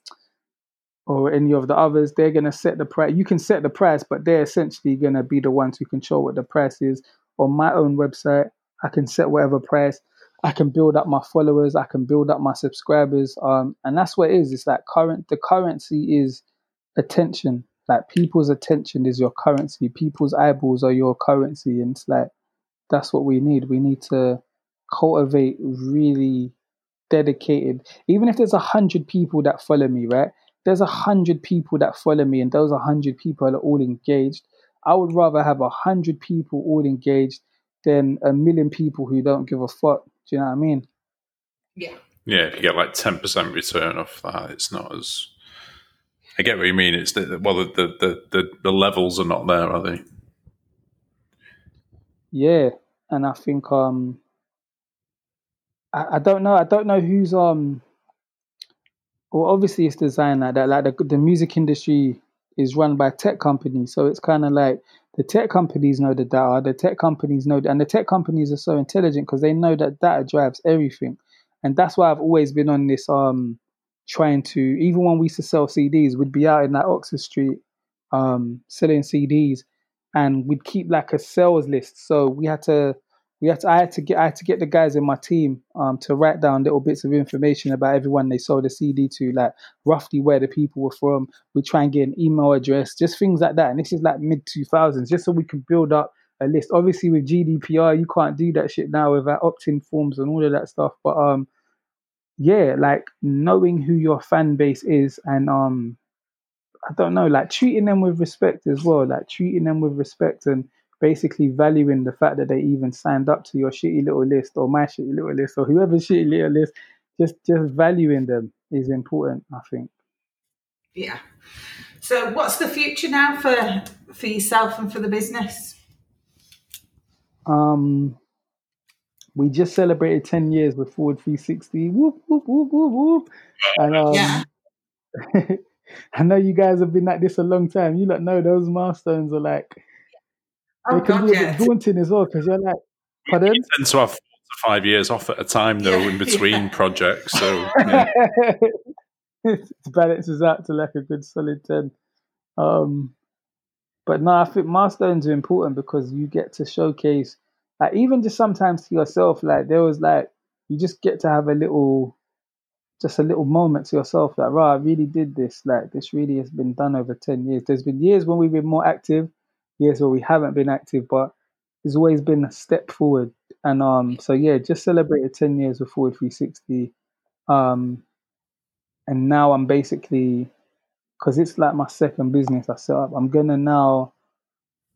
or any of the others, they're gonna set the price. You can set the price, but they're essentially gonna be the ones who control what the price is. On my own website, I can set whatever price. I can build up my followers. I can build up my subscribers. Um, and that's what it is. It's like current. The currency is attention. Like people's attention is your currency. People's eyeballs are your currency, and it's like that's what we need. We need to cultivate really dedicated. Even if there's a hundred people that follow me, right? There's a hundred people that follow me, and those a hundred people are all engaged. I would rather have a hundred people all engaged than a million people who don't give a fuck. Do you know what I mean? Yeah. Yeah, if you get like ten percent return off that, it's not as. I get what you mean. It's the well, the the the, the levels are not there, are they? Yeah, and I think um, I, I don't know. I don't know who's um. Well, obviously it's designed like that. Like the the music industry is run by tech companies, so it's kind of like the tech companies know the data. The tech companies know, and the tech companies are so intelligent because they know that data drives everything, and that's why I've always been on this um trying to. Even when we used to sell CDs, we'd be out in that Oxford Street um selling CDs, and we'd keep like a sales list. So we had to we had to, I had to get I had to get the guys in my team um, to write down little bits of information about everyone they sold a CD to, like roughly where the people were from. We try and get an email address, just things like that. And this is like mid two thousands, just so we can build up a list. Obviously, with GDPR, you can't do that shit now without opt-in forms and all of that stuff. But um, yeah, like knowing who your fan base is and um, I don't know, like treating them with respect as well, like treating them with respect and basically valuing the fact that they even signed up to your shitty little list or my shitty little list or whoever's shitty little list. Just just valuing them is important, I think. Yeah. So, what's the future now for for yourself and for the business? Um, we just celebrated ten years with Forward 360. Whoop whoop whoop whoop whoop. And um, Yeah. I know you guys have been at this a long time. You lot know those milestones are like Oh they can be a bit daunting as well because you're like, pardon? You tend to have four to five years off at a time, though, Yeah, in between yeah. projects. So yeah. it balances out to like a good solid 10. Um, but no, I think milestones are important because you get to showcase, like, even just sometimes to yourself, like, there was like, you just get to have a little, just a little moment to yourself, like, right, I really did this. Like, this really has been done over 10 years. There's been years when we've been more active, years where we haven't been active, but it's always been a step forward. And um, so, yeah, just celebrated 10 years with Forward 360. Um, and now I'm basically because it's like my second business I set up. I'm gonna now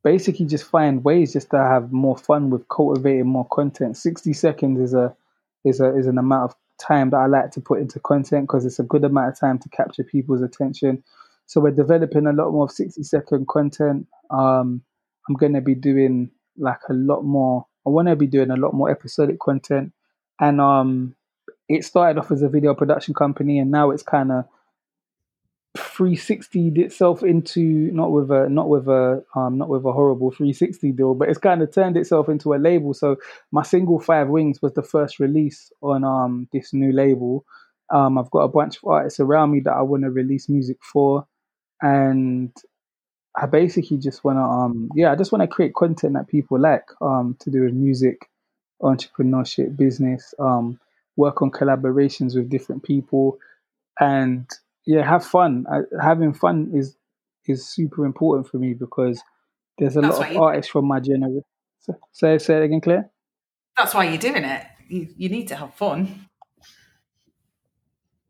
basically just find ways just to have more fun with cultivating more content. Sixty seconds is a is a is an amount of time that I like to put into content because it's a good amount of time to capture people's attention. So we're developing a lot more 60 second content. Um, I'm gonna be doing like a lot more. I want to be doing a lot more episodic content, and um, it started off as a video production company, and now it's kind of 360'd itself into not with a not with a um not with a horrible 360 deal, but it's kind of turned itself into a label. So my single Five Wings was the first release on um this new label. Um, I've got a bunch of artists around me that I want to release music for, and I basically just want to um yeah I just want to create content that people like um to do with music, entrepreneurship, business, um work on collaborations with different people, and yeah have fun. I, having fun is is super important for me because there's a That's lot of artists from my generation. Say say it again, Claire. That's why you're doing it. You, you need to have fun.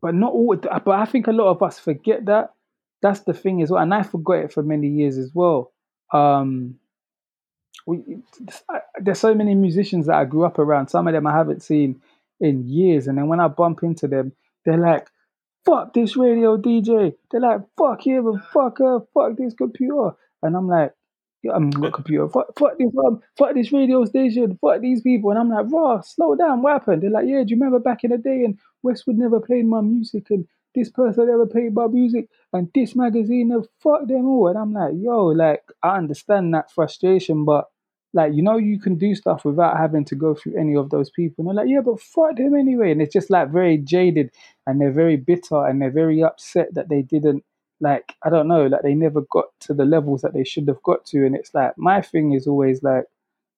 but not all. But I think a lot of us forget that. That's the thing as well, and I forgot it for many years as well. Um, we, there's so many musicians that I grew up around. Some of them I haven't seen in years, and then when I bump into them, they're like, "Fuck this radio DJ." They're like, "Fuck him and fuck her, fuck this computer," and I'm like, yeah, I'm got computer. Fuck, fuck this um, fuck this radio station. Fuck these people. And I'm like, raw, slow down. What happened? They're like, yeah. Do you remember back in the day? And Westwood never played my music, and this person never played my music, and this magazine, and fuck them all. And I'm like, yo, like I understand that frustration, but like you know, you can do stuff without having to go through any of those people. And they're like, yeah, but fuck them anyway. And it's just like very jaded, and they're very bitter, and they're very upset that they didn't like I don't know, like they never got to the levels that they should have got to. And it's like my thing is always like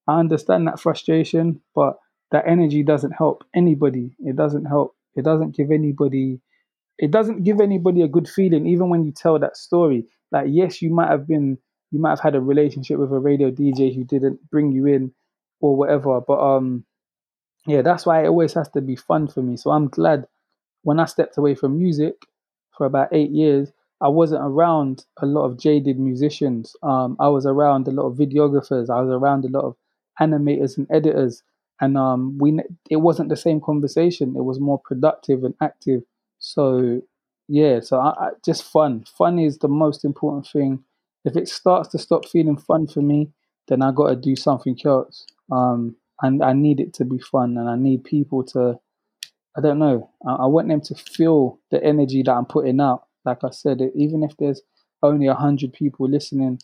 I understand that frustration, but that energy doesn't help anybody. It doesn't help. It doesn't give anybody. It doesn't give anybody a good feeling, even when you tell that story. Like yes, you might have been, you might have had a relationship with a radio DJ who didn't bring you in, or whatever. But um, yeah, that's why it always has to be fun for me. So I'm glad when I stepped away from music for about eight years I wasn't around a lot of jaded musicians. Um, I was around a lot of videographers. I was around a lot of animators and editors, and um, we it wasn't the same conversation. It was more productive and active. So yeah, so I, I, just fun. Fun is the most important thing. If it starts to stop feeling fun for me, then I got to do something else. Um, and I need it to be fun, and I need people to. I don't know. I, I want them to feel the energy that I'm putting out like I said, even if there's only a hundred people listening,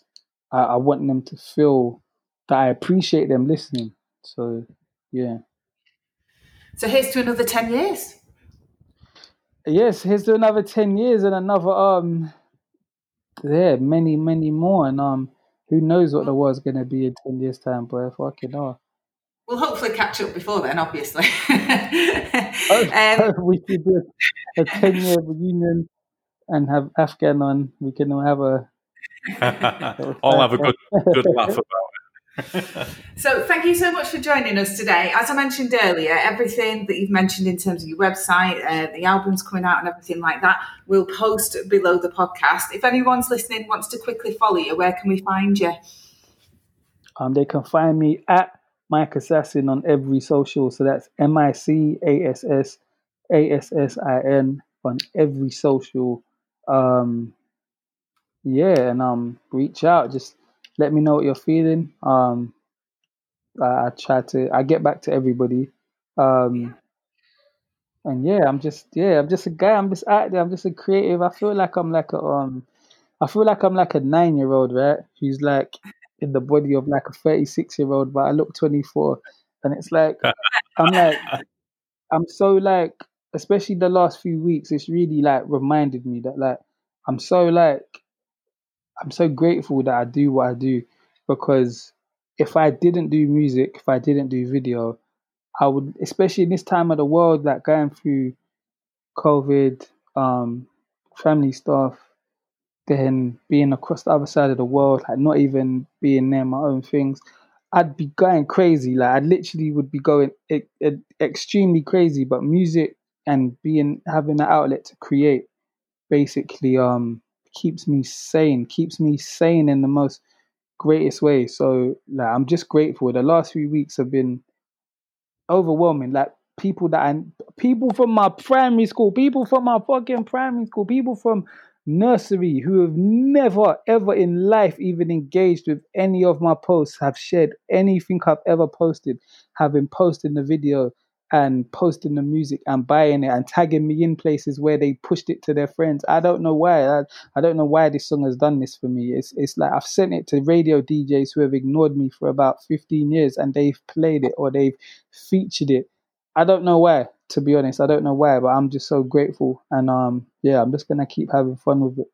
I, I want them to feel that I appreciate them listening. So, yeah. So here's to another ten years. Yes, here's to another ten years and another um, yeah, many many more, and um, who knows what the world's gonna be in ten years time, boy? Fucking hell. We'll hopefully catch up before then, obviously. oh, um, we should do a ten year reunion and have Afghan on, we can have a. I'll have a good good laugh about it. so thank you so much for joining us today. As I mentioned earlier, everything that you've mentioned in terms of your website, uh, the albums coming out, and everything like that, we'll post below the podcast. If anyone's listening wants to quickly follow you, where can we find you? Um, they can find me at Mic Assassin on every social. So that's M I C A S S A S S I N on every social um, yeah, and um, reach out. Just let me know what you're feeling. Um, I, I try to. I get back to everybody. Um, and yeah, I'm just yeah, I'm just a guy. I'm just out there. I'm just a creative. I feel like I'm like a um, I feel like I'm like a nine year old, right? Who's like in the body of like a 36 year old, but I look 24, and it's like I'm like I'm so like especially the last few weeks, it's really like reminded me that like I'm so like I'm so grateful that I do what I do because if I didn't do music, if I didn't do video, I would especially in this time of the world, like going through COVID, um, family stuff, then being across the other side of the world, like not even being near my own things. I'd be going crazy. Like I literally would be going e- e- extremely crazy. But music and being having that outlet to create basically um keeps me sane, keeps me sane in the most greatest way. So like I'm just grateful. The last few weeks have been overwhelming. Like people that I people from my primary school, people from my fucking primary school, people from nursery who have never ever in life even engaged with any of my posts have shared anything I've ever posted, have been posting the video, and posting the music and buying it and tagging me in places where they pushed it to their friends. I don't know why. I, I don't know why this song has done this for me. It's it's like I've sent it to radio DJs who have ignored me for about 15 years and they've played it or they've featured it. I don't know why, to be honest. I don't know why, but I'm just so grateful and um yeah, I'm just gonna keep having fun with it.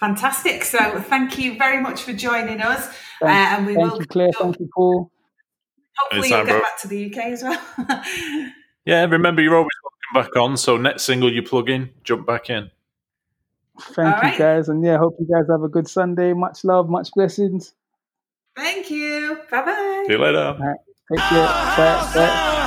Fantastic. So thank you very much for joining us. Uh, and we thank will you, Claire. Thank you, Paul. Hopefully, you'll get back to the UK as well. yeah, remember you're always welcome back on. So next single you plug in, jump back in. Thank All you right. guys, and yeah, hope you guys have a good Sunday. Much love, much blessings. Thank you. Bye bye. See you later. Right. Take care. Bye. Bye.